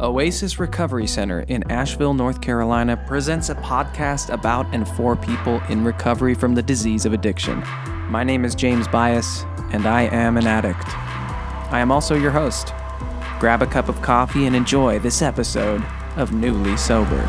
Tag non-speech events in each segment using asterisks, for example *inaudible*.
Oasis Recovery Center in Asheville, North Carolina presents a podcast about and for people in recovery from the disease of addiction. My name is James Bias, and I am an addict. I am also your host. Grab a cup of coffee and enjoy this episode of Newly Sober.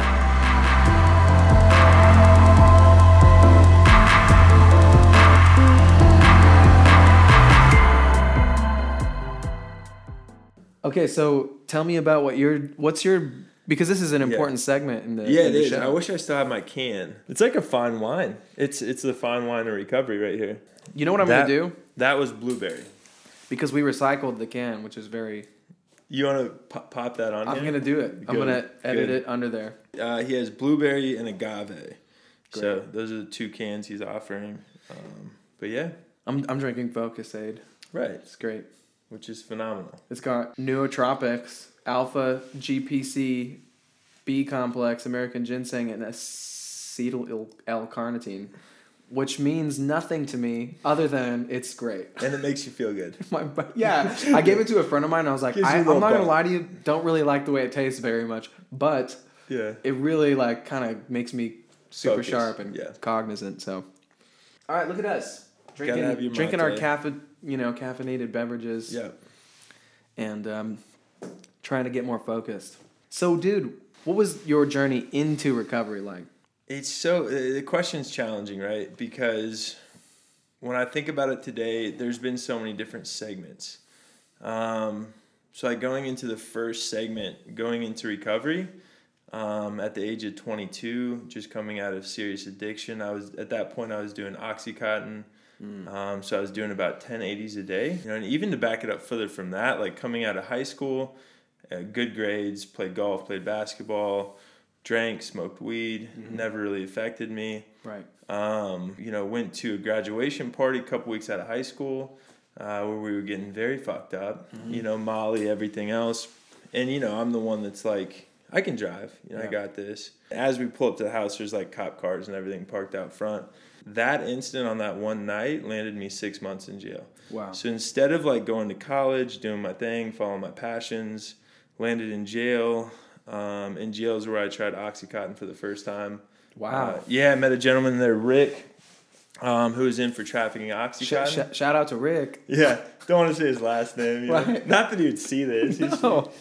Okay, so tell me about what your what's your because this is an important segment in the Yeah, in it the is. I wish I still had my can. It's like a fine wine. It's it's the fine wine of recovery right here. You know what I'm that, gonna do? That was blueberry. Because we recycled the can, which is very. You want to pop, pop that on? I'm here? gonna do it. I'm gonna edit good. it under there. Uh, he has blueberry and agave. So those are the two cans he's offering. Um, but yeah, I'm I'm drinking Focus Aid. right, It's great. Which is phenomenal. It's got nootropics, alpha GPC, B complex, American ginseng, and acetyl L-carnitine, which means nothing to me other than it's great. And it makes you feel good. *laughs* My, yeah, I gave it to a friend of mine. And I was like, I, a I'm little not gonna lie to you. Don't really like the way it tastes very much, but Yeah. it really like kind of makes me super Focus, sharp and yeah. cognizant. So, all right, look at us drinking drinking our caffe, you know, caffeinated beverages Yeah. and um, trying to get more focused. So, dude, what was your journey into recovery like? It's so uh, the question's challenging, right? Because when I think about it today, there's been so many different segments. Um, so like going into the first segment, going into recovery, um, at the age of 22, just coming out of serious addiction, I was at that point I was doing OxyContin. Um, so I was doing about 10 80s a day. You know, and even to back it up further from that, like coming out of high school, uh, good grades, played golf, played basketball, drank, smoked weed, never really affected me. Right. Um, you know, went to a graduation party a couple weeks out of high school uh, where we were getting very fucked up. You know, Molly, everything else. And, you know, I'm the one that's like, I can drive. You know, I got this. As we pull up to the house, there's like cop cars and everything parked out front. That incident on that one night landed me six months in jail. Wow. So instead of like going to college, doing my thing, following my passions, landed in jail. Um, in jail is where I tried OxyContin for the first time. Wow. Uh, yeah, I met a gentleman there, Rick, um, who was in for trafficking Sh- OxyContin. sh- shout out to Rick. yeah, don't want to say his last name. you know. Right. Not that he would see this. *laughs* No.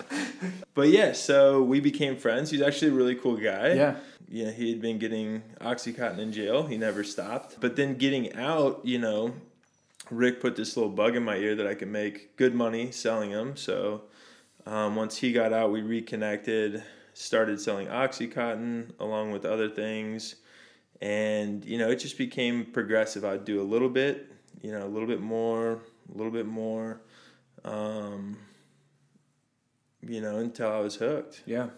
But yeah, so we became friends. He's actually a really cool guy. Yeah. Yeah, he had been getting OxyContin in jail. He never stopped. But then getting out, you know, Rick put this little bug in my ear that I could make good money selling them. So um, once he got out, we reconnected, started selling OxyContin along with other things. And, you know, it just became progressive. I'd do a little bit, you know, a little bit more, a little bit more, um, you know, until I was hooked. Yeah.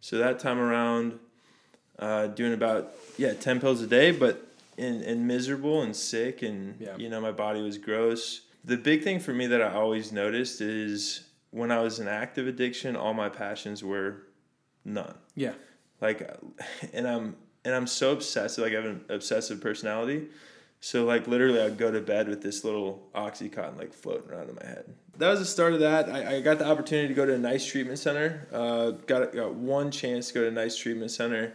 So that time around, uh, doing about yeah ten pills a day, but and, and miserable and sick, and Yeah. you know my body was gross. The big thing for me that I always noticed is when I was in active addiction, all my passions were none. Yeah. Like, *laughs* and I'm and I'm so obsessive. Like I have an obsessive personality. So like literally, I'd go to bed with this little oxycontin like floating around in my head. That was the start of that. I, I got the opportunity to go to a nice treatment center. Uh, got got one chance to go to a nice treatment center.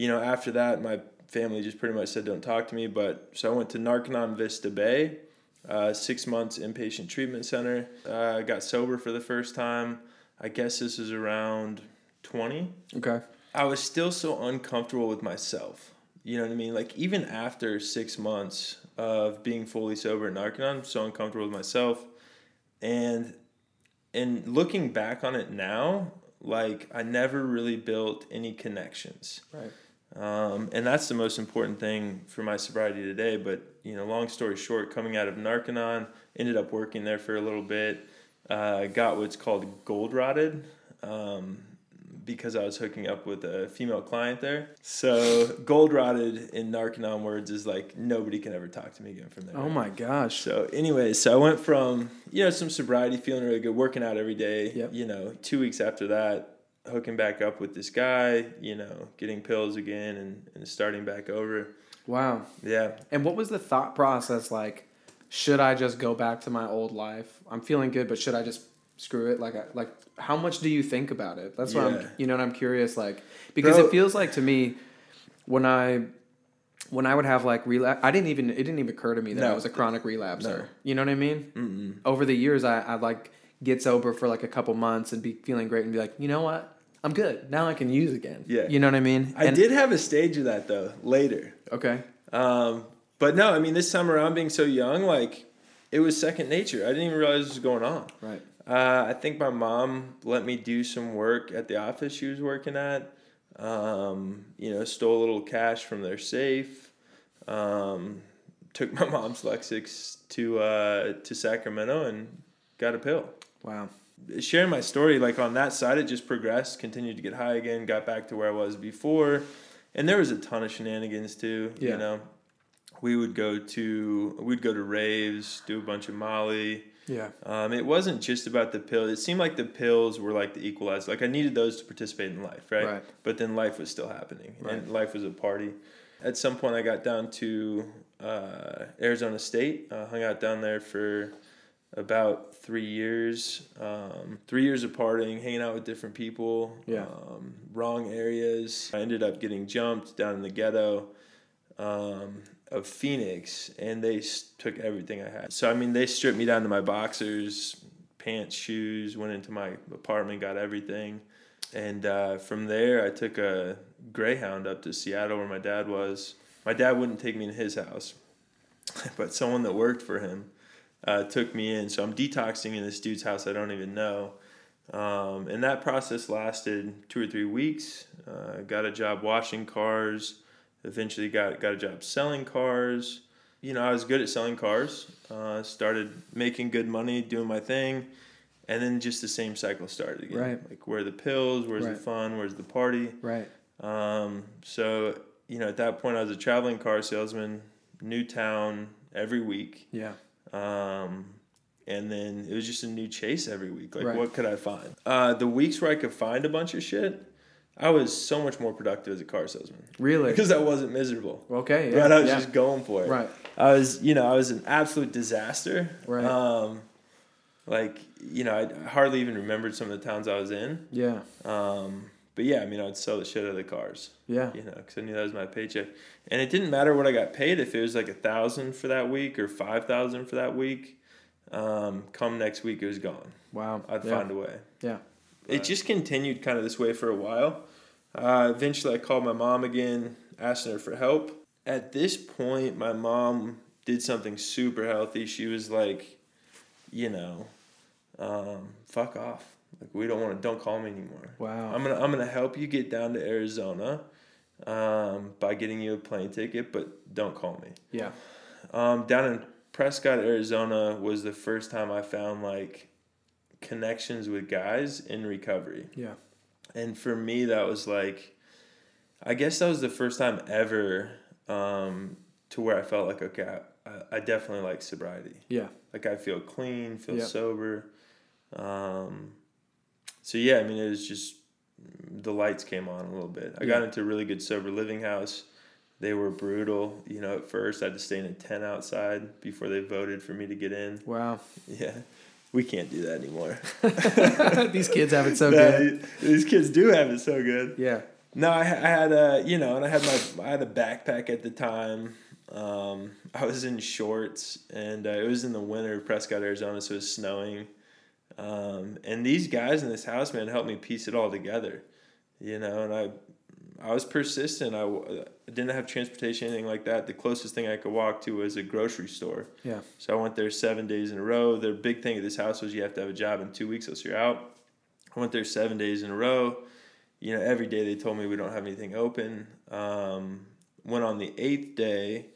You know, after that, my family just pretty much said don't talk to me. But so I went to Narconon Vista Bay, uh, six months inpatient treatment center. Uh, I got sober for the first time. I guess this is around twenty. Okay. I was still so uncomfortable with myself. You know what I mean? Like even after six months of being fully sober at Narconon, I'm so uncomfortable with myself. And and looking back on it now, like I never really built any connections. Right. Um, and that's the most important thing for my sobriety today. But you know, long story short, coming out of Narconon, ended up working there for a little bit. Uh, got what's called gold rotted um, because I was hooking up with a female client there. So gold rotted in Narconon words is like nobody can ever talk to me again from there. Oh my gosh. So, anyways, so I went from you know some sobriety, feeling really good, working out every day. Yep. You know, two weeks after that, hooking back up with this guy. You know, getting pills again and, and starting back over. Wow. Yeah. And what was the thought process like? Should I just go back to my old life? I'm feeling good, but should I just screw it. Like, I, like, how much do you think about it? That's what Yeah. I'm. You know, what I'm curious. Like, because Bro- it feels like to me, when I, when I would have like relapse, I didn't even. It didn't even occur to me that I was a chronic relapser. No. You know what I mean? Mm-mm. Over the years, I I like get sober for like a couple months and be feeling great and be like, you know what, I'm good now. I can use again. Yeah. You know what I mean? I And- did have a stage of that though later. Okay. Um, but no, I mean this time around, being so young, like it was second nature. I didn't even realize what was going on. Right. Uh, I think my mom let me do some work at the office she was working at. Um, you know, stole a little cash from their safe. Um, took *laughs* my mom's Lexus to uh, to Sacramento and got a pill. Wow. Sharing my story, like on that side, it just progressed. Continued to get high again. Got back to where I was before, and there was a ton of shenanigans too. Yeah. You know, we would go to we'd go to raves, do a bunch of Molly. Yeah. Um, it wasn't just about the pill. It seemed like the pills were like the equalizer. Like I needed those to participate in life, right? Right. But then life was still happening, Right. and life was a party. At some point, I got down to uh, Arizona State. Uh, hung out down there for about three years. Um, three years of partying, hanging out with different people. Yeah. Um, wrong areas. I ended up getting jumped down in the ghetto um, of Phoenix, and they took everything I had. So I mean, they stripped me down to my boxers, pants, shoes. Went into my apartment, got everything, and uh, from there I took a Greyhound up to Seattle, where my dad was. My dad wouldn't take me to his house, *laughs* but someone that worked for him uh, took me in. So I'm detoxing in this dude's house I don't even know. Um, and that process lasted two or three weeks. Uh, got a job washing cars. Eventually got got a job selling cars. You know, I was good at selling cars. Uh, started making good money, doing my thing, and then just the same cycle started again. Right. Like where are the pills? Where's Right. the fun? Where's the party? Right. Um, so you know, at that point, I was a traveling car salesman, new town every week. Yeah. Um, and then it was just a new chase every week. Like, Right. what could I find? Uh, the weeks where I could find a bunch of shit, I was so much more productive as a car salesman Really. because I wasn't miserable. Okay. Yeah. But I was yeah. just going for it. Right. I was, you know, I was an absolute disaster. Right. Um, like, you know, I hardly even remembered some of the towns I was in. Yeah. Um, but yeah, I mean, I would sell the shit out of the cars Yeah. you know, because I knew that was my paycheck, and it didn't matter what I got paid if it was like a thousand for that week or five thousand for that week. Um, come next week, it was gone. Wow. I'd yeah. find a way. Yeah. It just continued kind of this way for a while. Uh, eventually, I called my mom again, asking her for help. At this point, my mom did something super healthy. She was like, you know, um, fuck off. Like we don't want to. Don't call me anymore. Wow. I'm gonna I'm gonna help you get down to Arizona um, by getting you a plane ticket, but don't call me. yeah. Um, down in Prescott, Arizona, was the first time I found like connections with guys in recovery, Yeah. and for me that was like, I guess that was the first time ever um, to where I felt like okay, I, I definitely like sobriety. Yeah. Like I feel clean, feel sober. Um, so yeah, I mean it was just the lights came on a little bit. I got into a really good sober living house. They were brutal. You know, at first I had to stay in a tent outside before they voted for me to get in. Wow. Yeah. We can't do that anymore. *laughs* These kids have it so *laughs* Yeah, good. These kids do have it so good. Yeah. No, I, I had a you know, and I had my I had a backpack at the time. Um, I was in shorts, and uh, it was in the winter, of Prescott, Arizona, so it was snowing. Um, and these guys in this house, man, helped me piece it all together. You know, and I I was persistent. I didn't have transportation, anything like that. The closest thing I could walk to was a grocery store. Yeah. So I went there seven days in a row. The big thing at this house was you have to have a job in two weeks, else you're out. I went there seven days in a row. You know, every day they told me we don't have anything open. Um, went on the eighth day,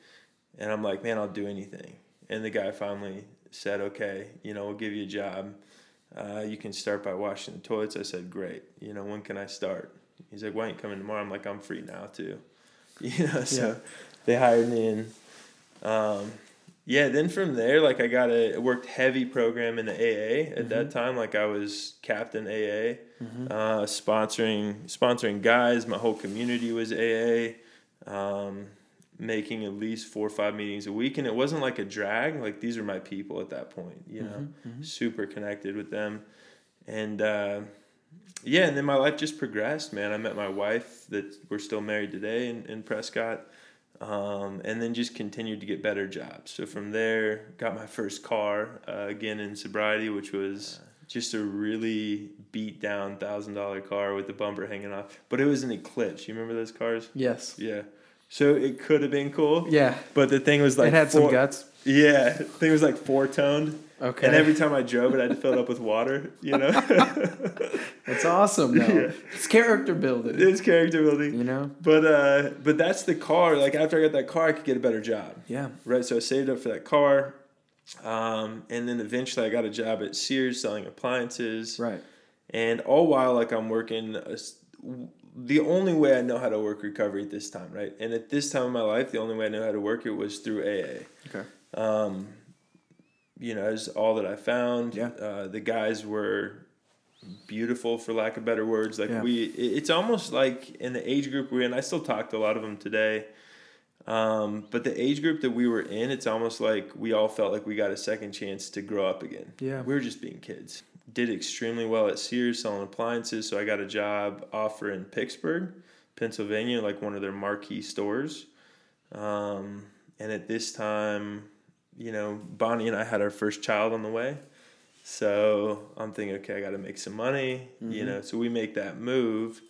and I'm like, man, I'll do anything. And the guy finally said, okay, you know, we'll give you a job. Uh, you can start by washing the toilets. I said, great. You know, when can I start? He's like, why ain't you coming tomorrow? I'm like, I'm free now too. *laughs* You know, so Yeah. they hired me in. Um, yeah, then from there, like I got a worked heavy program in the AA at that time. Like I was captain AA, uh, sponsoring sponsoring guys. My whole community was AA, um, making at least four or five meetings a week, and it wasn't like a drag. Like these are my people at that point. You know, super connected with them. and uh, yeah, and then my life just progressed, man. I met my wife that we're still married today in, in Prescott. Um, and then just continued to get better jobs. So from there, got my first car uh, again in sobriety, which was just a really beat down thousand dollar car with the bumper hanging off. But it was an Eclipse. You remember those cars? Yes. Yeah. So it could have been cool. Yeah. But the thing was like it had four, some guts. Yeah, the thing was like four toned. Okay. And every time I drove it, I had to fill it up with water. You know. *laughs* that's awesome though. Yeah. It's character building. it's character building. You know. But uh, but that's the car. Like after I got that car, I could get a better job. Yeah. Right. So I saved up for that car, um, and then eventually I got a job at Sears selling appliances. Right. And all while like I'm working, a the only way I know how to work recovery at this time, right? And at this time in my life, the only way I know how to work it was through AA. Okay. Um, you know, is all that I found. Yeah. Uh, the guys were beautiful, for lack of better words. Like Yeah. we, it's almost like in the age group we're in. I still talk to a lot of them today. Um, but the age group that we were in, it's almost like we all felt like we got a second chance to grow up again. Yeah. We were just being kids. Did extremely well at Sears selling appliances, so I got a job offer in Pittsburgh, Pennsylvania, like one of their marquee stores. Um, and at this time, you know, Bonnie and I had our first child on the way. So I'm thinking, okay, I got to make some money, you Mhm. know. So we make that move.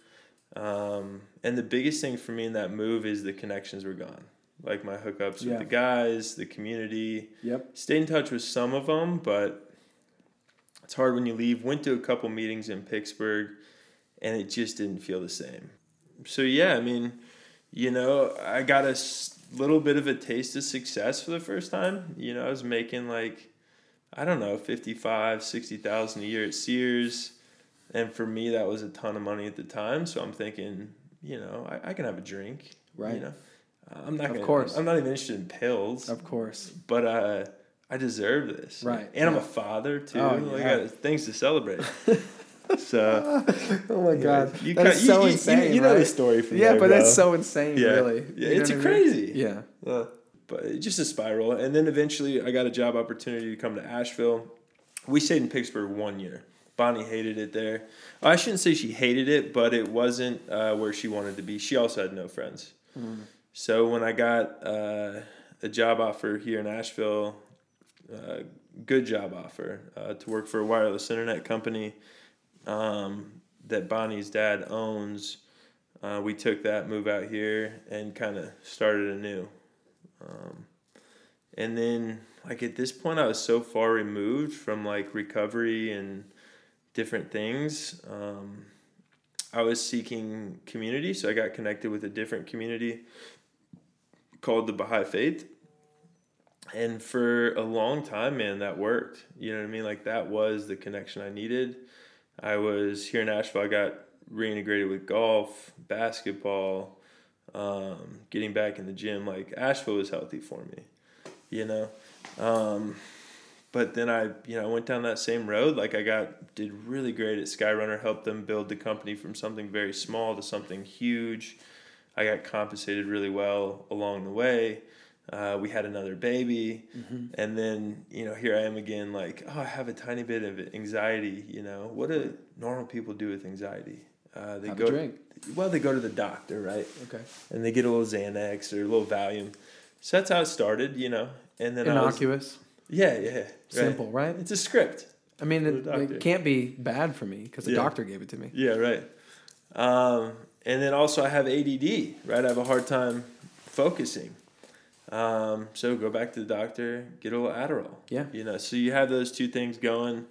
Um, and the biggest thing for me in that move is the connections were gone. Like my hookups Yeah. with the guys, the community. Yep. Stayed in touch with some of them, but it's hard when you leave. Went to a couple meetings in Pittsburgh, and it just didn't feel the same. So yeah, I mean, you know, I got a little bit of a taste of success for the first time. You know, I was making like, I don't know, 55, 60,000 a year at Sears. And for me, that was a ton of money at the time. So I'm thinking, you know, I, I can have a drink. Right. You know, I'm not Of gonna, course. I'm not even interested in pills Of course. but uh, I deserve this. Right. And I'm a father too. Oh, yeah. I got things to celebrate. *laughs* so Oh my god. you, that cut- is you, so you, you- insane. You, know the story from Yeah, there, but bro. that's so insane, Yeah. really. Yeah, You it's I mean? crazy. Yeah. Uh, but just a spiral. And then eventually I got a job opportunity to come to Asheville. We stayed in Pittsburgh one year. Bonnie hated it there. I shouldn't say she hated it, but it wasn't uh, where she wanted to be. She also had no friends. Mm. So when I got uh, a job offer here in Asheville, good job offer uh, to work for a wireless internet company um, that Bonnie's dad owns. Uh, we took that move out here and kind of started anew. Um, and then, like at this point, I was so far removed from like recovery and different things. Um, I was seeking community, so I got connected with a different community called the Baha'i Faith. And for a long time, man, that worked. You know what I mean? Like that was the connection I needed. I was here in Asheville. I got reintegrated with golf, basketball, um, getting back in the gym. Like Asheville was healthy for me, you know. Um, but then I, you know, I went down that same road. Like I got did really great at Skyrunner. Helped them build the company from something very small to something huge. I got compensated really well along the way. Uh, we had another baby, Mm-hmm. and then you know here I am again. Like oh, I have a tiny bit of anxiety. You know what do normal people do with anxiety? Uh, they Have go drink. well, they go to the doctor, right? Okay. And they get a little Xanax or a little Valium. So that's how it started, you know. And then I was, Innocuous. yeah, yeah, right. Simple, right? It's a script. I mean, it, it can't be bad for me because the Yeah. doctor gave it to me. Yeah, right. Um, and then also I have ADD, right? I have a hard time focusing. Um, so go back to the doctor, get a little Adderall. Yeah. You know, so you have those two things going,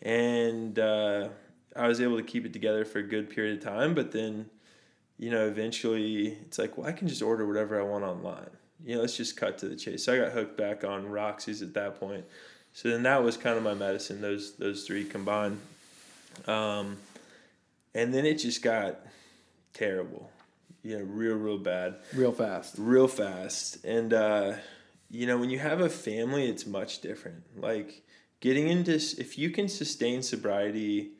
and uh, I was able to keep it together for a good period of time. But then, you know, eventually it's like, well, I can just order whatever I want online. You know, let's just cut to the chase. So I got hooked back on Roxy's at that point. So then that was kind of my medicine. Those those three combined, um, and then it just got terrible. Know, real real bad Real fast. real fast. And uh, you know, when you have a family, it's much different. Like getting into if you can sustain sobriety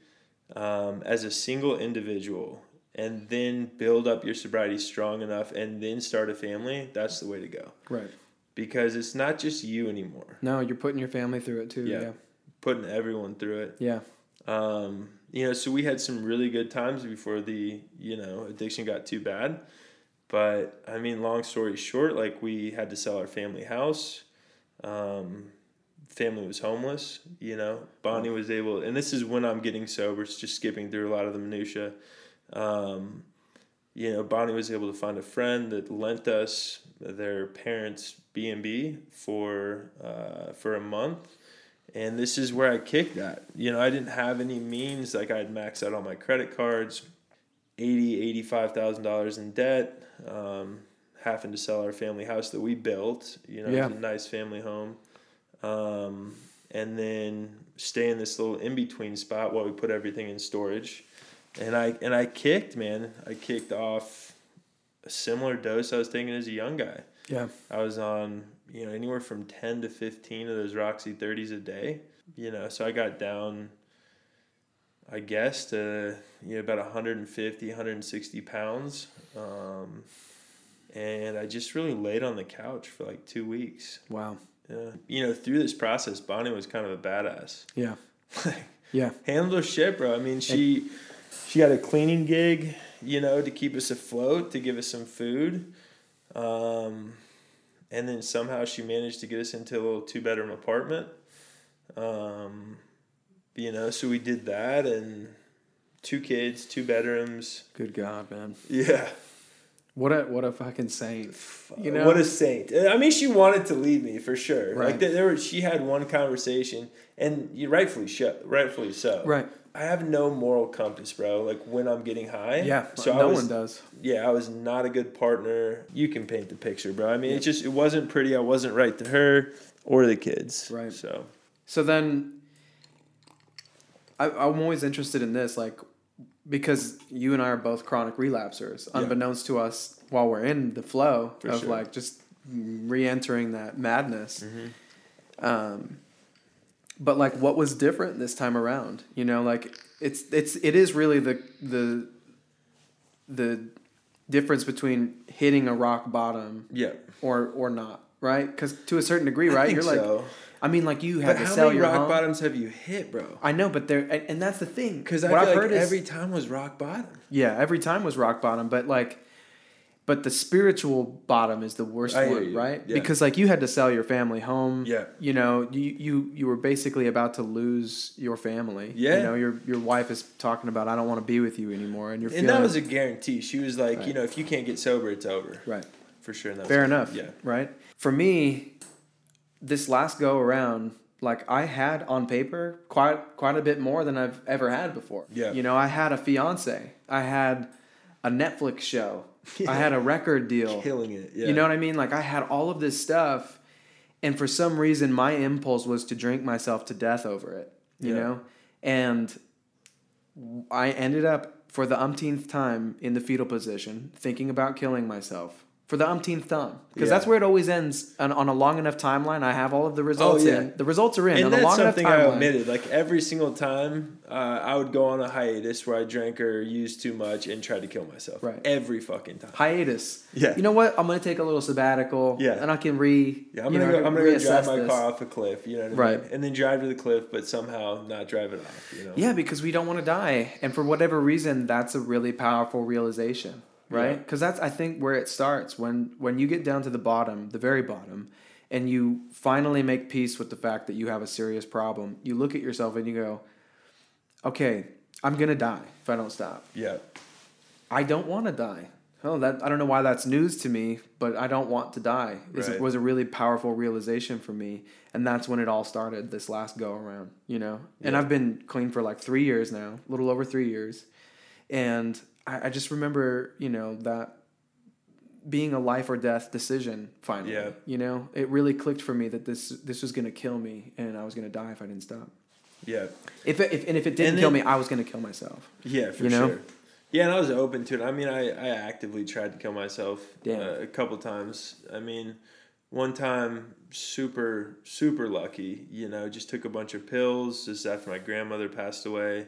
um, as a single individual and then build up your sobriety strong enough and then start a family, that's the way to go. Right. Because it's not just you anymore. No, you're putting your family through it too. Yeah. Yeah. Putting everyone through it. Yeah. Um, you know, so we had some really good times before the you know addiction got too bad. But I mean, long story short, like we had to sell our family house. Um, family was homeless. You know, Bonnie was able, and this is when I'm getting sober. It's just skipping through a lot of the minutia. Um, you know, Bonnie was able to find a friend that lent us their parents' B and B for uh, for a month, and this is where I kicked that. You know, I didn't have any means. Like I had maxed out all my credit cards, eighty, eighty-five thousand dollars in debt. Um, having to sell our family house that we built. You know, Yeah. it was a nice family home. Um, and then stay in this little in between spot while we put everything in storage. And I and I kicked, man. I kicked off a similar dose I was taking as a young guy. Yeah. I was on, you know, anywhere from 10 to 15 of those Roxy 30s a day. You know, so I got down, I guess, to, you know, about 150, 160 pounds. Um, and I just really laid on the couch for like two weeks. Wow. Yeah. You know, through this process, Bonnie was kind of a badass. Yeah. Like, *laughs* Yeah. handled her shit, bro. I mean, she she had a cleaning gig, you know, to keep us afloat, to give us some food, um, and then somehow she managed to get us into a little two bedroom apartment. Um, you know, so we did that, and two kids, two bedrooms. Good God, man. Yeah, What a what a fucking saint. You know. what a saint. I mean, she wanted to leave me for sure. Right. Like there, there were, she had one conversation, and you rightfully so, rightfully so. right. I have no moral compass, bro. Like when I'm getting high. Yeah. So no was, one does. Yeah, I was not a good partner. You can paint the picture, bro. I mean, it just it wasn't pretty. I wasn't right to her or the kids. Right. So So then, I, I'm always interested in this, like, because you and I are both chronic relapsers, Yeah. unbeknownst to us while we're in the flow For of sure. like just re-entering that madness. Mm-hmm. Um, but like, what was different this time around? You know, like it's it's it is really the the the difference between hitting a rock bottom yeah, or or not, right? Because to a certain degree, I right? think You're like, so. I mean, like you had But to how sell many your rock home. bottoms have you hit, bro? I know, but there, and, and that's the thing. Because I what feel I've like heard is, every time was rock bottom. yeah, every time was rock bottom, but like, but the spiritual bottom is the worst I one, right? Yeah. Because like you had to sell your family home. Yeah. You know, you you you were basically about to lose your family. Yeah. You know, your your wife is talking about I don't want to be with you anymore, and you're And feeling that was a guarantee. She was like, Right. you know, if you can't get sober, it's over right. for sure. And Fair enough. Yeah. Right. For me, this last go around, like I had on paper quite quite a bit more than I've ever had before. Yeah. You know, I had a fiance. I had a Netflix show. *laughs* I had a record deal. Killing it. Yeah. You know what I mean? Like I had all of this stuff, and for some reason, my impulse was to drink myself to death over it. You Yeah. know, and I ended up for the umpteenth time in the fetal position, thinking about killing myself for the umpteenth time because Yeah. that's where it always ends. On, on a long enough timeline, I have all of the results Oh, yeah. in. The results are in and on a that's long enough something I timeline. omitted. Like every single time, uh, I would go on a hiatus where I drank or used too much and tried to kill myself. Right. Every fucking time. Hiatus. Yeah. You know what? I'm gonna take a little sabbatical. Yeah. And I can re. Yeah, I'm gonna know, go. I'm gonna go drive my this. car off a cliff. You know what I Right. mean? And then drive to the cliff, but somehow not drive it off. You know? Yeah, because we don't want to die, and for whatever reason, that's a really powerful realization, right? Yeah. Because that's I think where it starts when when you get down to the bottom, the very bottom, and you finally make peace with the fact that you have a serious problem. You look at yourself and you go, "Okay, I'm gonna die if I don't stop. Yeah. I don't want to die." Oh, that I don't know why that's news to me, but I don't want to die. Right. was a really powerful realization for me, and that's when it all started. This last go around, you know. And I've been clean for like three years now, a little over three years, and I, I just remember, you know, that being a life or death decision. Finally, Yeah. you know, it really clicked for me that this this was gonna kill me, and I was gonna die if I didn't stop. Yeah. If, it, if and if it didn't And kill me, I was gonna kill myself. Yeah, for You know? sure. Yeah, and I was open to it. I mean, I, I actively tried to kill myself uh, a couple times. I mean, one time, super, super lucky, you know, just took a bunch of pills just after my grandmother passed away.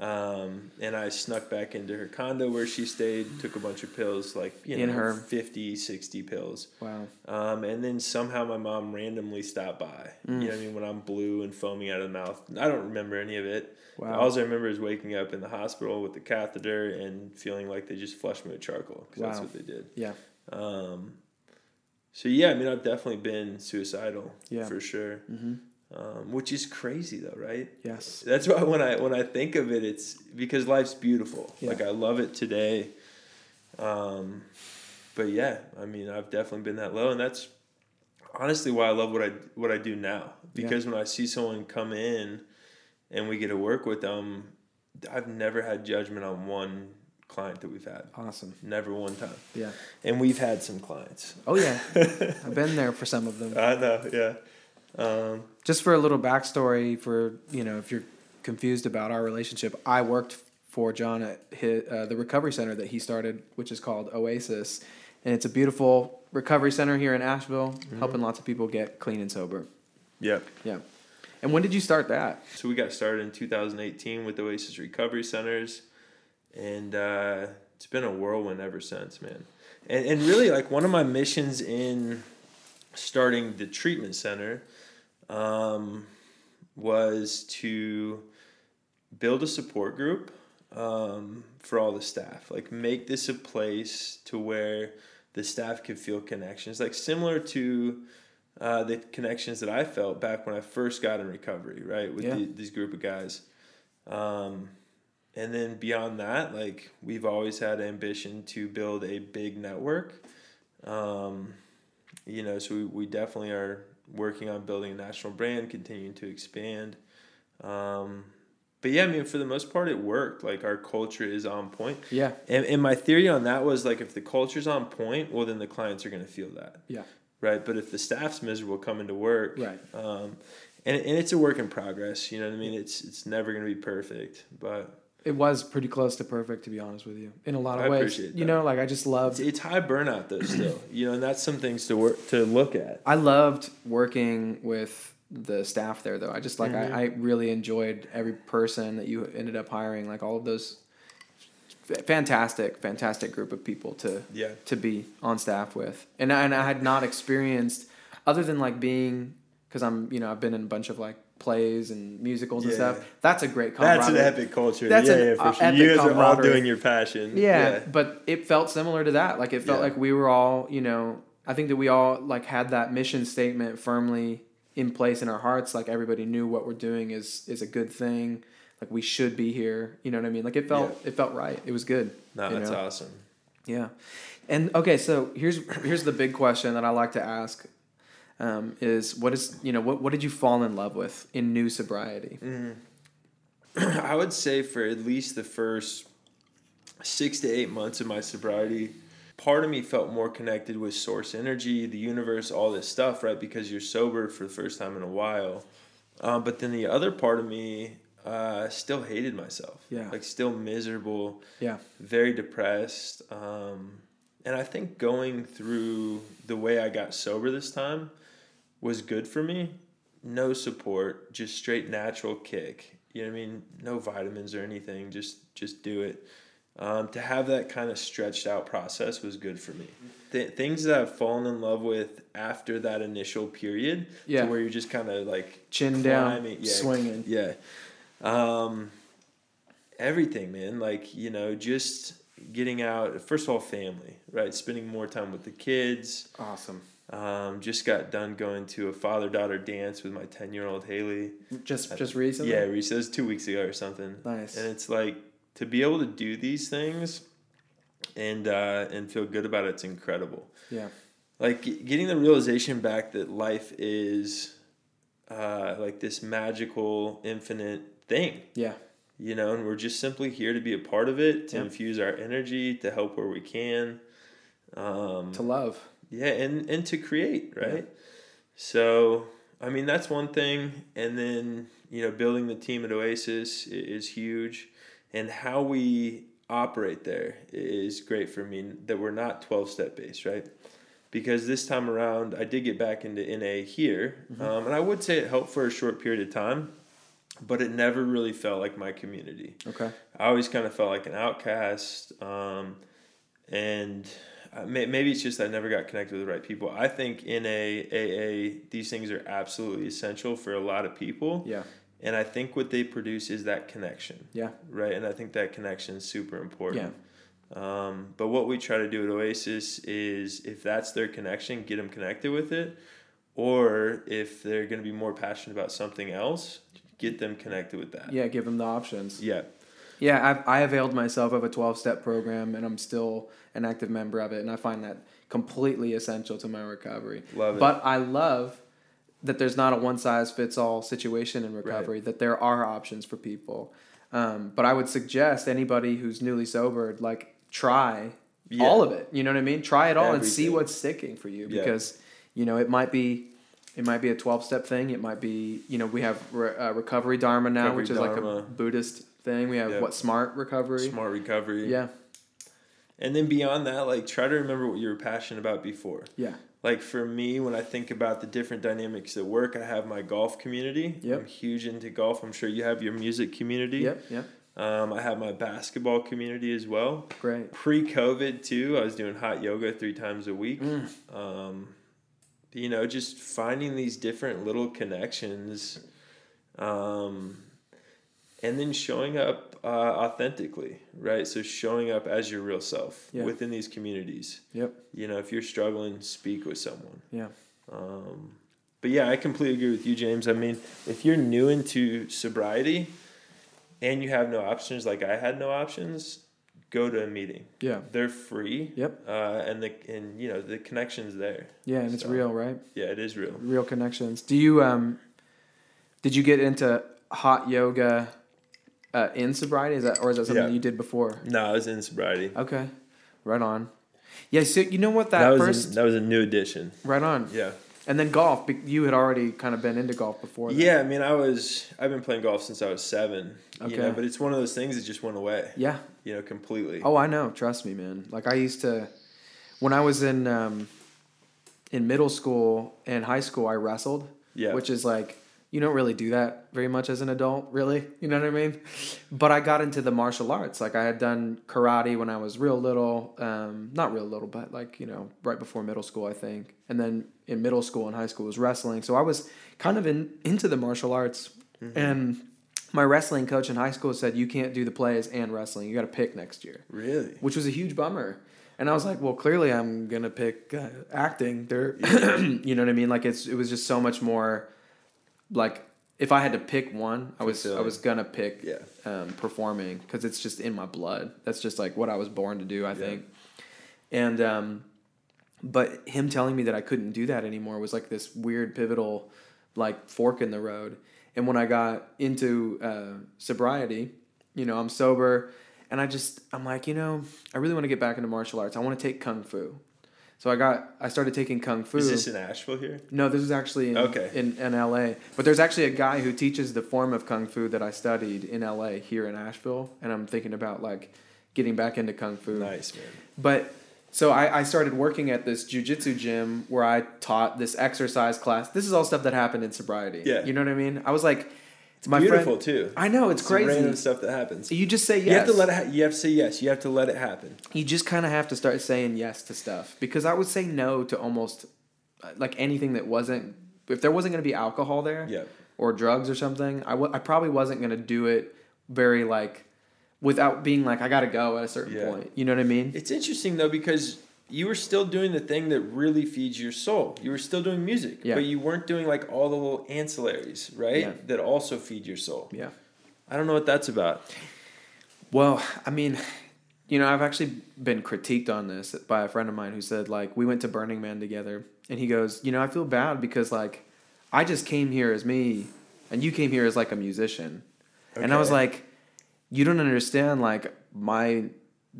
Um, and I snuck back into her condo where she stayed, took a bunch of pills, like you In know, her- 50, 60 pills. Wow. Um, and then somehow my mom randomly stopped by. You know what I mean? When I'm blue and foaming out of the mouth. I don't remember any of it. Wow. All I remember is waking up in the hospital with the catheter and feeling like they just flushed me with charcoal because that's what they did. Yeah. Um, so yeah, I mean, I've definitely been suicidal Yeah. for sure. Mm-hmm. Um, which is crazy though, right? Yes. That's why when I when I think of it, it's because life's beautiful. Yeah. Like I love it today. Um, but yeah, I mean, I've definitely been that low, and that's honestly why I love what I what I do now. Because when I see someone come in, and we get to work with them, I've never had judgment on one client that we've had. Awesome. Never one time. Yeah. And we've had some clients. Oh yeah. *laughs* I've been there for some of them. I know, yeah. Um, Just for a little backstory, for you know, if you're confused about our relationship, I worked for Jon at his, uh, the recovery center that he started, which is called Oasis, and it's a beautiful recovery center here in Asheville, helping lots of people get clean and sober. yeah. Yeah. And when did you start that? So we got started in 2018 with Oasis Recovery Centers, and uh, it's been a whirlwind ever since, man. And and really, like one of my missions in starting the treatment center um, was to build a support group um, for all the staff. Like make this a place to where the staff could feel connections, like similar to uh, the connections that I felt back when I first got in recovery, right, with Yeah. the, these group of guys. Um, and then beyond that, like we've always had ambition to build a big network. Um, you know, so we, we definitely are working on building a national brand, continuing to expand. Um, but yeah, I mean, for the most part, it worked. Like our culture is on point. Yeah. And, and my theory on that was like, if the culture's on point, well, then the clients are going to feel that Yeah. right? But if the staff's miserable coming to work, Right. Um, and and it's a work in progress. You know what I mean? It's it's never gonna be perfect, but It was pretty close to perfect, to be honest with you, in a lot of I ways. You that. know, like I just it's, loved. it's high burnout though. Still, you know, and that's some things to work to look at. I loved working with the staff there, though. I just like Mhm. I, I really enjoyed every person that you ended up hiring. Like all of those, f- fantastic, fantastic group of people to Yeah, to be on staff with, and and I had not experienced other than like being because I'm you know I've been in a bunch of like plays and musicals and Yeah. stuff. That's a great that's an epic culture. That's yeah, an, yeah, for uh, sure. You guys are all doing your passion. Yeah, but it felt similar to that. Like it felt Yeah. like we were all, you know, I think that we all like had that mission statement firmly in place in our hearts. Like everybody knew what we're doing is is a good thing. Like we should be here. You know what I mean? Like it felt it felt right. It was good. no, that's know? awesome. Yeah. And okay, so here's here's the big question that I like to ask. Um, is what is you know what what did you fall in love with in new sobriety? *clears throat* I would say for at least the first six to eight months of my sobriety, part of me felt more connected with source energy, the universe, all this stuff, right? Because you're sober for the first time in a while. Um, but then the other part of me uh, still hated myself. Yeah. Like still miserable, Yeah. very depressed. Um, and I think going through the way I got sober this time was good for me. No support, just straight natural kick. You know what I mean? No vitamins or anything. Just just do it. Um, to have that kind of stretched out process was good for me. Th- things that I've fallen in love with after that initial period, Yeah. to where you're just kind of like Chin down, yeah, swinging. yeah. Um, everything, man. Like, you know, just getting out, first of all, family, right? Spending more time with the kids. Awesome. Um, just got done going to a father daughter dance with my 10 year old Haley. Just just recently. Yeah, Reese, it was two weeks ago or something. Nice. And it's like to be able to do these things and, uh, and feel good about it, it's incredible Yeah. like getting the realization back that life is uh, like this magical infinite thing Yeah. you know and we're just simply here to be a part of it to Yeah. infuse our energy to help where we can um, To love. Yeah and and to create right so i mean that's one thing and then you know building the team at oasis is huge and how we operate there is great for me that we're not 12 step based right because this time around i did get back into na here um, and i would say it helped for a short period of time but it never really felt like my community. Okay. I always kind of felt like an outcast, um, and maybe it's just I never got connected with the right people. I think in a AA, these things are absolutely essential for a lot of people, Yeah. and I think what they produce is that connection, Yeah. right? And I think that connection is super important. Yeah. Um, but what we try to do at Oasis is if that's their connection, get them connected with it. Or if they're going to be more passionate about something else, get them connected with that. Yeah. Give them the options. Yeah. Yeah, I, I availed myself of a 12 step program and I'm still an active member of it. And I find that completely essential to my recovery. Love it. But I love that there's not a one size fits all situation in recovery, that there are options for people. Um, but I would suggest anybody who's newly sobered, like, try Yeah. all of it. You know what I mean? Try it all and see what's sticking for you Yeah. because, you know, it might be. It might be a 12 step thing. It might be, you know, we have re- uh, Recovery Dharma now, Recovery which is like a Buddhist thing. We have Yep. what, Smart Recovery? Smart recovery. Yeah. And then beyond that, like try to remember what you were passionate about before. Yeah. Like for me, when I think about the different dynamics at work, I have my golf community. Yep. I'm huge into golf. I'm sure you have your music community. Yep. Yep. Um, I have my basketball community as well. Great. Pre COVID too, I was doing hot yoga three times a week. Mm. Um, you know, just finding these different little connections, um, and then showing up uh, authentically, right? So showing up as your real self Yeah. within these communities. Yep. You know, if you're struggling, speak with someone. Yeah. Um, but yeah, I completely agree with you, James. I mean, if you're new into sobriety and you have no options, like I had no options, go to a meeting. Yeah. They're free. Yep. Uh, and the and you know the connection's there. Yeah, and it's real, right? Yeah, it is real. Real connections. Do you um did you get into hot yoga uh, in sobriety? Is that or is that something Yeah. you did before? No, I was in sobriety. Okay. Right on. Yeah, so you know what that, That, was first a, that was a new addition. right on. Yeah. And then golf, you had already kind of been into golf before that. Yeah, I mean, I was I've been playing golf since I was seven. Okay. You know, but it's one of those things that just went away. Yeah. You know, completely. Oh, I know. Trust me, man. Like I used to, when I was in um, in middle school and high school, I wrestled. Yeah. Which is like you don't really do that very much as an adult, really. You know what I mean? But I got into the martial arts. Like I had done karate when I was real little. Um, not real little, but like you know, right before middle school, I think. And then in middle school and high school was wrestling. So I was kind of in into the martial arts and. My wrestling coach in high school said you can't do the plays and wrestling. You got to pick next year Really? which was a huge bummer. And I was like, well, clearly I'm gonna pick uh, acting. There, *clears throat* you know what I mean? Like it's it was just so much more. Like if I had to pick one, I was I was gonna pick Yeah. um, performing because it's just in my blood. That's just like what I was born to do. I Yeah. think. And um, but him telling me that I couldn't do that anymore was like this weird pivotal, like fork in the road. And when I got into uh, sobriety, you know, I'm sober, and I just I'm like, you know, I really want to get back into martial arts. I want to take kung fu. So I got I started taking kung fu. Is this in Asheville here? No, this is actually in, Okay. in, in LA. But there's actually a guy who teaches the form of kung fu that I studied in LA here in Asheville, and I'm thinking about like getting back into kung fu. Nice man. But so I, I started working at this jujitsu gym where I taught this exercise class. This is all stuff that happened in sobriety. Yeah. You know what I mean? I was like, it's my Beautiful friend. too. I know it's, Some crazy. Random stuff that happens. You just say yes. You have to let it. Ha- you have to say yes. You have to let it happen. you just kind of have to start saying yes to stuff because I would say no to almost uh, like anything that wasn't if there wasn't going to be alcohol there Yeah. or drugs or something I w- I probably wasn't going to do it very like without being like I got to go at a certain Yeah. point you know what I mean It's interesting though because you were still doing the thing that really feeds your soul. You were still doing music, Yeah. but you weren't doing like all the little ancillaries, right? Yeah. That also feed your soul. yeah I don't know what that's about. well I mean you know I've actually been critiqued on this by a friend of mine who said like we went to Burning Man together and he goes you know I feel bad because like I just came here as me and you came here as like a musician And I was like, you don't understand, like, my,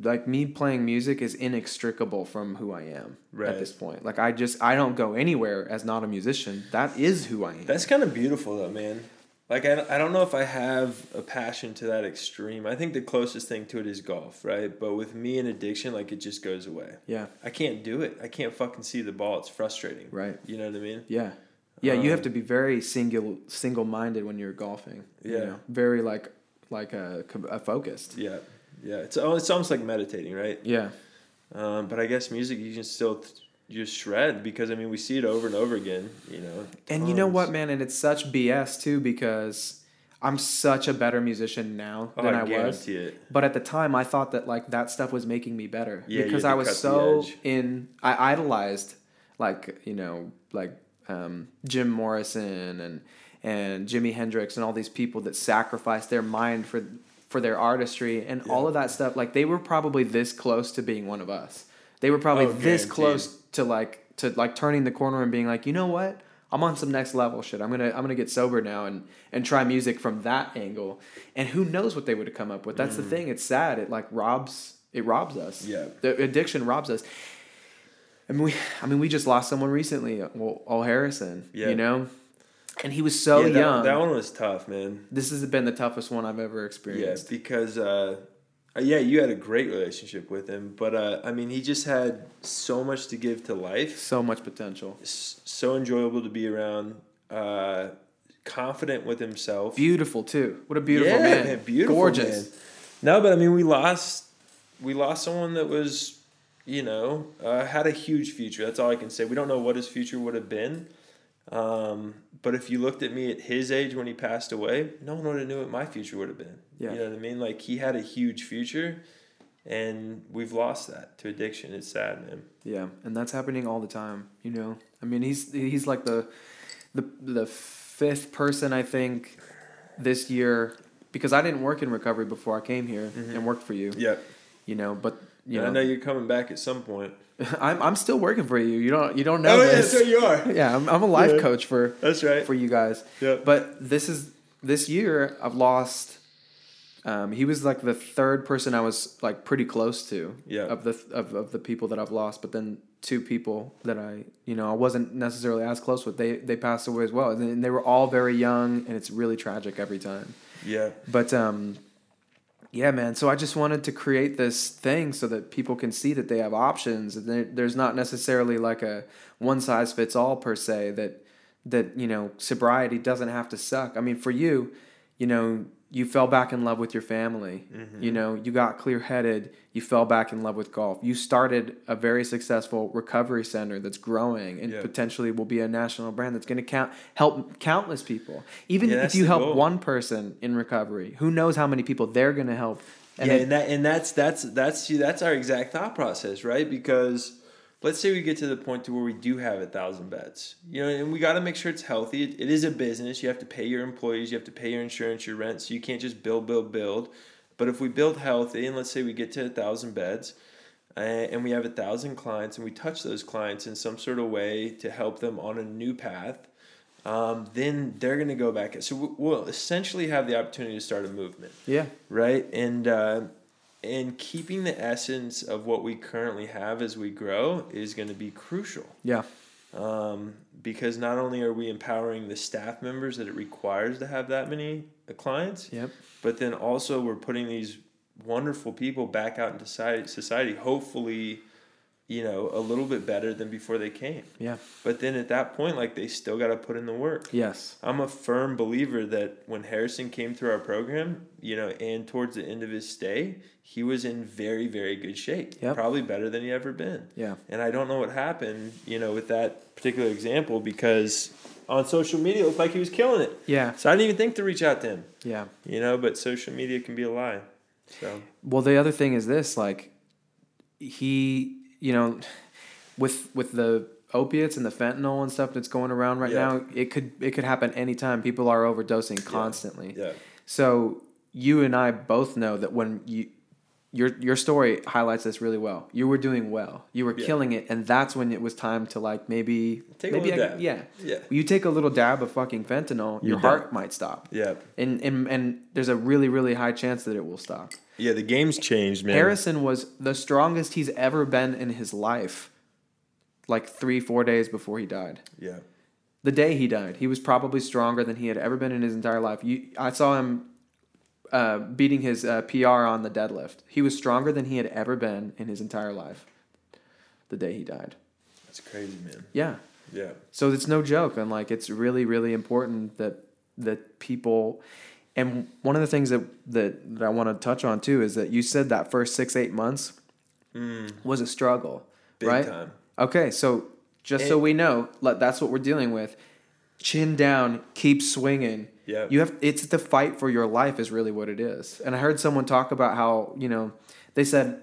like, me playing music is inextricable from who I am Right. at this point. Like, I just, I don't go anywhere as not a musician. That is who I am. That's kind of beautiful though, man. Like I, I don't know if I have a passion to that extreme. I think the closest thing to it is golf, right? But with me and addiction, like it just goes away. yeah, I can't do it. I can't fucking see the ball. It's frustrating. right. You know what I mean? Yeah. Yeah, you have Um, to be very single single minded when you're golfing. you Yeah. know? very like like a, a focused. Yeah, yeah. It's it's almost like meditating, right? Yeah, Um, but I guess music you can still th- just shred because I mean we see it over and over again. You know. and you know what, man? And it's such BS too because I'm such a better musician now Oh, than I I, was. it. But at the time, I thought that like that stuff was making me better Yeah, because I was so in. I idolized like you know like um, Jim Morrison and and Jimi Hendrix and all these people that sacrificed their mind for for their artistry and all of that stuff. Like they were probably this close to being one of us. They were probably Oh, this close to like to like turning the corner and being like, you know what? I'm on some next level shit. I'm gonna I'm gonna get sober now and and try music from that angle. And who knows what they would have come up with? That's the thing. It's sad. It like robs it robs us. Mm. Yeah. The addiction robs us. I mean we I mean we just lost someone recently. Well, Ol Harrison. Yeah. You know, and he was so yeah, that, young. That one was tough, man. this has been the toughest one I've ever Yeah, experienced. because uh, uh, yeah, you had a great relationship with him, but uh, I mean, he just had so much to give to life. So much potential. So enjoyable to be around. Uh, confident with himself. Beautiful too. What a beautiful yeah, man. beautiful Gorgeous. man. No, but I mean, we lost. We lost someone that was, you know, uh, had a huge future. That's all I can say. We don't know what his future would have been. Um, but if you looked at me at his age when he passed away, no one would have knew what my future would have been. Yeah. You know what I mean? Like he had a huge future, and we've lost that to addiction. It's sad, man. Yeah, and that's happening all the time. You know, I mean, he's he's like the the the fifth person I think this year because I didn't work in recovery before I came here and worked for you. Yeah. You know, but you And I know, know you're coming back at some point. *laughs* I'm I'm still working for you. You don't you don't know oh yeah, so you are. *laughs* yeah, I'm I'm a life Yeah. coach for That's right. for you guys. Yeah. But this is this year I've lost. Um, he was like the third person I was like pretty close to. Yeah. Of the of, of the people that I've lost, but then two people that I you know I wasn't necessarily as close with. They they passed away as well, and they were all very young, and it's really tragic every time. yeah. But um, yeah, man. So I just wanted to create this thing so that people can see that they have options, and there- there's not necessarily like a one size fits all per se. That that you know sobriety doesn't have to suck. I mean, for you, you know, you fell back in love with your family. Mm-hmm. You know, you got clear headed. You fell back in love with golf. You started a very successful recovery center that's growing and Yeah. potentially will be a national brand that's going to count help countless people. Even Yeah, if you help goal. one person in recovery, who knows how many people they're going to help. And yeah, it- and that and that's that's that's that's our exact thought process, right? Because let's say we get to the point to where we do have a thousand beds, you know, and we got to make sure it's healthy. It, it is a business; you have to pay your employees, you have to pay your insurance, your rent, so you can't just build, build, build. But if we build healthy, and let's say we get to a thousand beds, uh, and we have a thousand clients, and we touch those clients in some sort of way to help them on a new path. Um, then they're going to go back. So we- we'll essentially have the opportunity to start a movement yeah, right and uh, and keeping the essence of what we currently have as we grow is going to be crucial. Yeah, um, because not only are we empowering the staff members that it requires to have that many clients yep, but then also we're putting these wonderful people back out into society, society hopefully you know a little bit better than before they came. Yeah, but then at that point like they still got to put in the work. Yes, I'm a firm believer that when Harrison came through our program, you know, and towards the end of his stay, he was in very, very good shape. Yep. Probably better than he ever been. yeah, And I don't know what happened, you know, with that particular example because on social media it looked like he was killing it. yeah, So I didn't even think to reach out to him, yeah. you know, but social media can be a lie. So Well, the other thing is this: like, he, you know, with with the opiates and the fentanyl and stuff that's going around right Yeah. now, it could it could happen anytime. People are overdosing constantly. yeah. So you and I both know that when you your your story highlights this really well. You were doing well. You were Yeah. killing it, and that's when it was time to like maybe Take a maybe little I- dab. yeah. Yeah. You take a little dab of fucking fentanyl, You're your heart might stop, Yeah. and and and there's a really really high chance that it will stop. Yeah, the game's changed, man. Harrison was the strongest he's ever been in his life. Like three four days before he died. Yeah. The day he died, he was probably stronger than he had ever been in his entire life. You, I saw him uh, beating his uh, PR on the deadlift. He was stronger than he had ever been in his entire life. The day he died. That's crazy, man. Yeah, Yeah. So it's no joke, and like it's really, really important that that people. And one of the things that that, that I want to touch on too is that you said that first six eight months Mm, was a struggle, big right? time. Okay, so just so we know, that's what we're dealing with. Chin down, keep swinging. Yeah. You have it's the fight for your life is really what it is. And I heard someone talk about how, you know, they said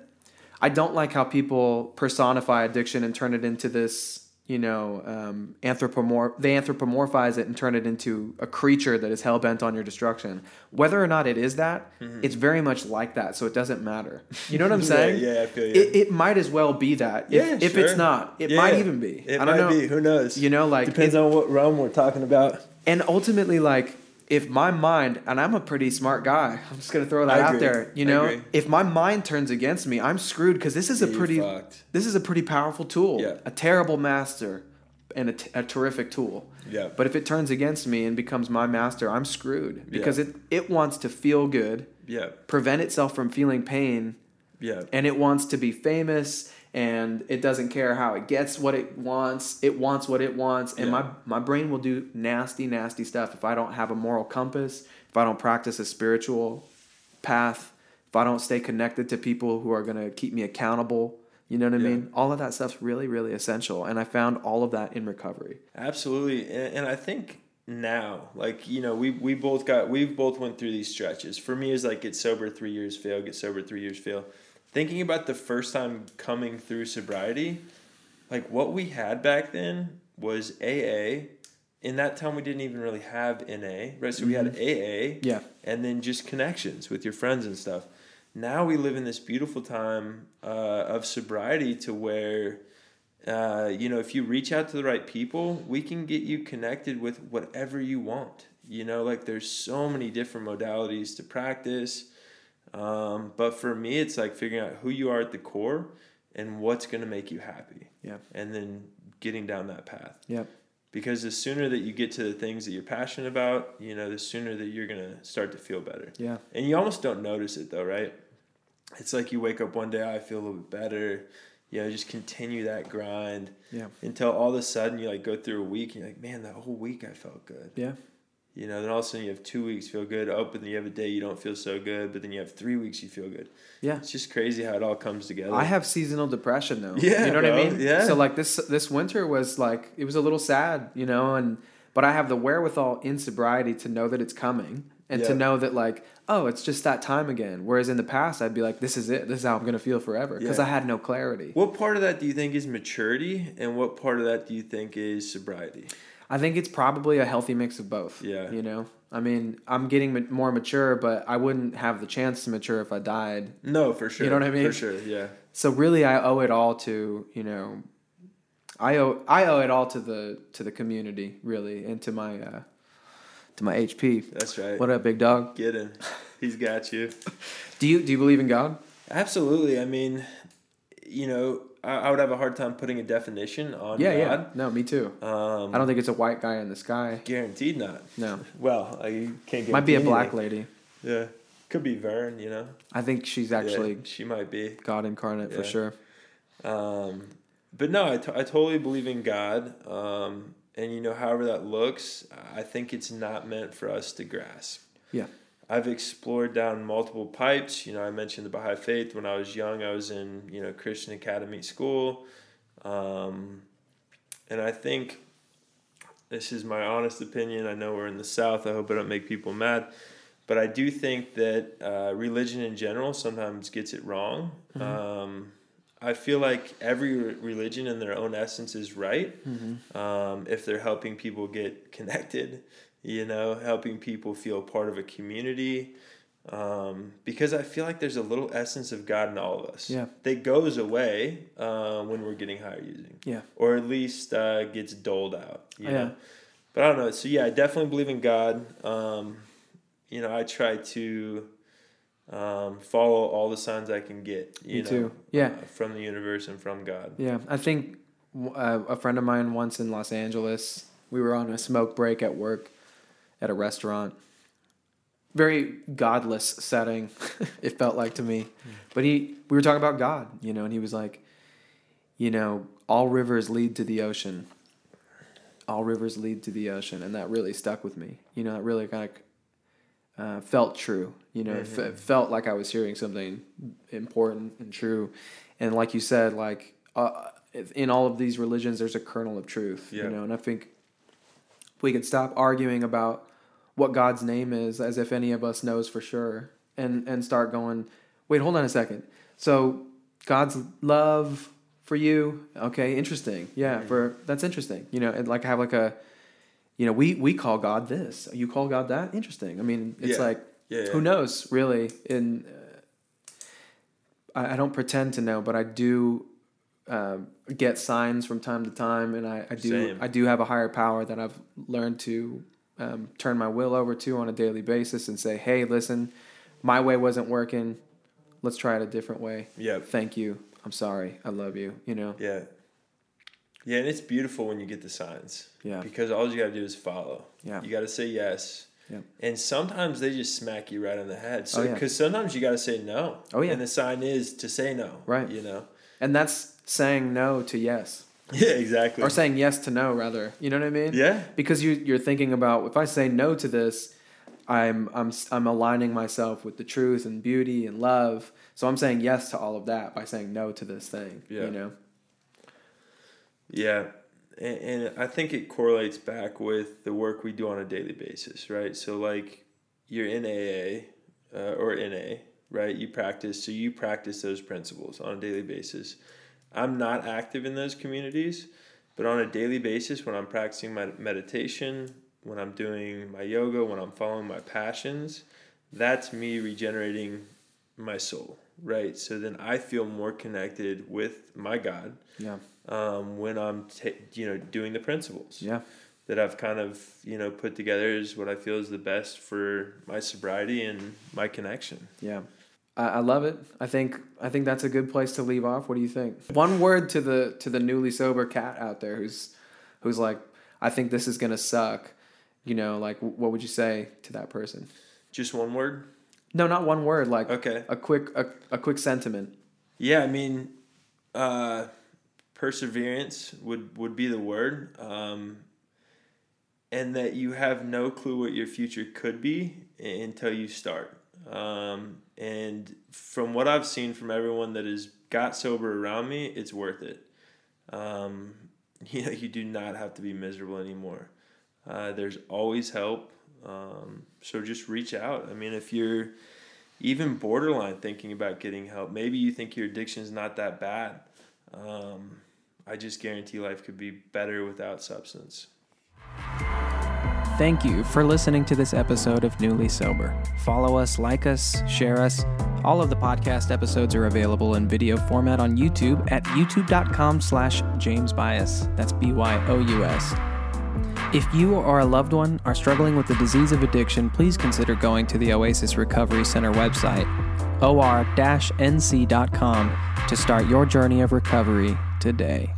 I don't like how people personify addiction and turn it into this, you know, um, anthropomorph. They anthropomorphize it and turn it into a creature that is hell bent on your destruction. Whether or not it is that, it's very much like that. So it doesn't matter. You know what I'm *laughs* Yeah, saying? yeah, I feel you. It, it might as well be that. If, Yeah, if it's not, it Yeah, might even be. It I don't know. be. Who knows? You know, like depends it- on what realm we're talking about. and ultimately, like, if my mind, and I'm a pretty smart guy, *laughs* I'm just gonna throw that out there. You know, if my mind turns against me, I'm screwed because this is a Yeah, you're pretty, this is a pretty powerful tool. Yeah. A terrible master, and a, t- a terrific tool. Yeah. But if it turns against me and becomes my master, I'm screwed because Yeah. it it wants to feel good, Yeah. prevent itself from feeling pain, Yeah. and it wants to be famous and it doesn't care how it gets what it wants it wants what it wants and Yeah. my my brain will do nasty nasty stuff if i don't have a moral compass if i don't practice a spiritual path if i don't stay connected to people who are going to keep me accountable you know what i Yeah. mean all of that stuff's really really essential and i found all of that in recovery Absolutely, and, and I think now, like you know, we we both got we've both went through these stretches. For me, is like get sober three years, fail, get sober three years, fail. Thinking about the first time coming through sobriety, like what we had back then was AA. In that time, we didn't even really have NA, right? So we had AA, yeah and then just connections with your friends and stuff. Now we live in this beautiful time uh, of sobriety to where, uh, you know, if you reach out to the right people, we can get you connected with whatever you want. You know, like there's so many different modalities to practice. Um, but for me, it's like figuring out who you are at the core and what's going to make you happy. Yeah. And then getting down that path yep because the sooner that you get to the things that you're passionate about, you know, the sooner that you're gonna start to feel better. yeah And you almost don't notice it though, right? It's like you wake up one day, I feel a little bit better. You know, just continue that grind yeah until all of a sudden you like go through a week and you're like, man, that whole week I felt good. yeah You know, then all of a sudden you have two weeks feel good. Oh, but then you have a day you don't feel so good. But then you have three weeks you feel good. yeah It's just crazy how it all comes together. I have seasonal depression though. Yeah, you know what I mean. Yeah. So like this this winter was like it was a little sad, you know, and but I have the wherewithal in sobriety to know that it's coming and to know that like oh it's just that time again. Whereas in the past I'd be like this is it. This is how I'm gonna feel forever because Yeah. I had no clarity. What part of that do you think is maturity, and what part of that do you think is sobriety? I think it's probably a healthy mix of both. Yeah. You know, I mean I'm getting more mature, but I wouldn't have the chance to mature if I died. No, for sure. You know what I mean? For sure, yeah. So really, I owe it all to you know, I owe I owe it all to the to the community really, and to my uh, to my HP. That's right. What up, big dog? Get him. He's got you. *laughs* Do you do you believe in God? Absolutely. I mean, you know, I, would have a hard time putting a definition on yeah, yeah. No, me too. Um, I don't think it's a white guy in the sky. Guaranteed not. No, *laughs* Well, I you can't get. might be a black lady. Yeah, could be Vern. You know, I think she's actually yeah, she might be. God incarnate for sure. Um, but no, I, t- I totally believe in God. Um, and you know, however that looks, I think it's not meant for us to grasp. Yeah. I've explored down multiple pipes. You know, I mentioned the Baha'i Faith. When I was young, I was in, you know, Christian Academy school. Um, and I think this is my honest opinion. I know we're in the South. I hope I don't make people mad. But I do think that uh, religion in general sometimes gets it wrong. Um, I feel like every religion in their own essence is right um, if they're helping people get *laughs* connected, you know, helping people feel part of a community. Um, because I feel like there's a little essence of God in all of us. Yeah. That goes away uh, when we're getting higher using. Yeah. Or at least uh, gets doled out. You Yeah. Know? But I don't know. So yeah, I definitely believe in God. Um, you know, I try to um, follow all the signs I can get. You Me know, too. Yeah. uh, from the universe and from God. Yeah, I think uh, a friend of mine once in Los Angeles, we were on a smoke break at work at a restaurant. Very godless setting, *laughs* it felt like to me. But he, we were talking about God, you know, and he was like, you know, all rivers lead to the ocean. all rivers lead to the ocean, and that really stuck with me. You know, that really kind of uh, felt true. You know, mm-hmm. it, f- felt like I was hearing something important and true, and like you said, like uh, in all of these religions, there's a kernel of truth. Yeah. You know, and I think we could stop arguing about what God's name is as if any of us knows for sure, and and start going, wait, hold on a second. So God's love for you, okay, interesting. Yeah, for that's interesting. You know, and like have like a, you know, we we call God this. You call God that. Interesting. I mean, it's yeah. like yeah, yeah. who knows really. In uh, I, I don't pretend to know, but I do um, get signs from time to time, and I, I do Same. I do have a higher power that I've learned to um, turn my will over to on a daily basis and say, hey, listen, my way wasn't working. Let's try it a different way. Yeah. Thank you. I'm sorry. I love you. You know. Yeah. Yeah, and it's beautiful when you get the signs. Yeah. Because all you got to do is follow. Yeah. You got to say yes. Yeah. And sometimes they just smack you right on the head. So, because oh, yeah. sometimes you got to say no. Oh yeah. And the sign is to say no. Right. You know. And that's saying no to yes. *laughs* Yeah, exactly. Or saying yes to no, rather. You know what I mean? Yeah. Because you you're thinking about if I say no to this, I'm I'm I'm aligning myself with the truth and beauty and love. So I'm saying yes to all of that by saying no to this thing. Yeah. You know. Yeah, and, and I think it correlates back with the work we do on a daily basis, right? So like, you're in AA uh, or NA, right? You practice, so you practice those principles on a daily basis I'm not active in those communities, but on a daily basis, when I'm practicing my meditation, when I'm doing my yoga, when I'm following my passions, that's me regenerating my soul, right? So then I feel more connected with my God. Yeah. Um, when I'm, ta- you know, doing the principles. Yeah. That I've kind of, you know, put together is what I feel is the best for my sobriety and my connection. Yeah. I, I love it. I think I think that's a good place to leave off. What do you think? One word to the to the newly sober cat out there who's who's like, I think this is gonna suck. You know, like what would you say to that person? Just one word? No, not one word. Like okay, a quick a, a quick sentiment. Yeah, I mean, uh, perseverance would would be the word, um, and that you have no clue what your future could be until you start. Um, and from what I've seen from everyone that has got sober around me, it's worth it. Um, *laughs* you know, you do not have to be miserable anymore. Uh, there's always help. Um, so just reach out. I mean, if you're even borderline thinking about getting help, maybe you think your addiction is not that bad. Um, I just guarantee life could be better without substance. Thank you for listening to this episode of Newly Sober. Follow us, like us, share us. All of the podcast episodes are available in video format on YouTube at youtube.com slash jamesbyous. That's B-Y-O-U-S. If you or a loved one are struggling with the disease of addiction, please consider going to the Oasis Recovery Center website, or-nc.com, to start your journey of recovery today.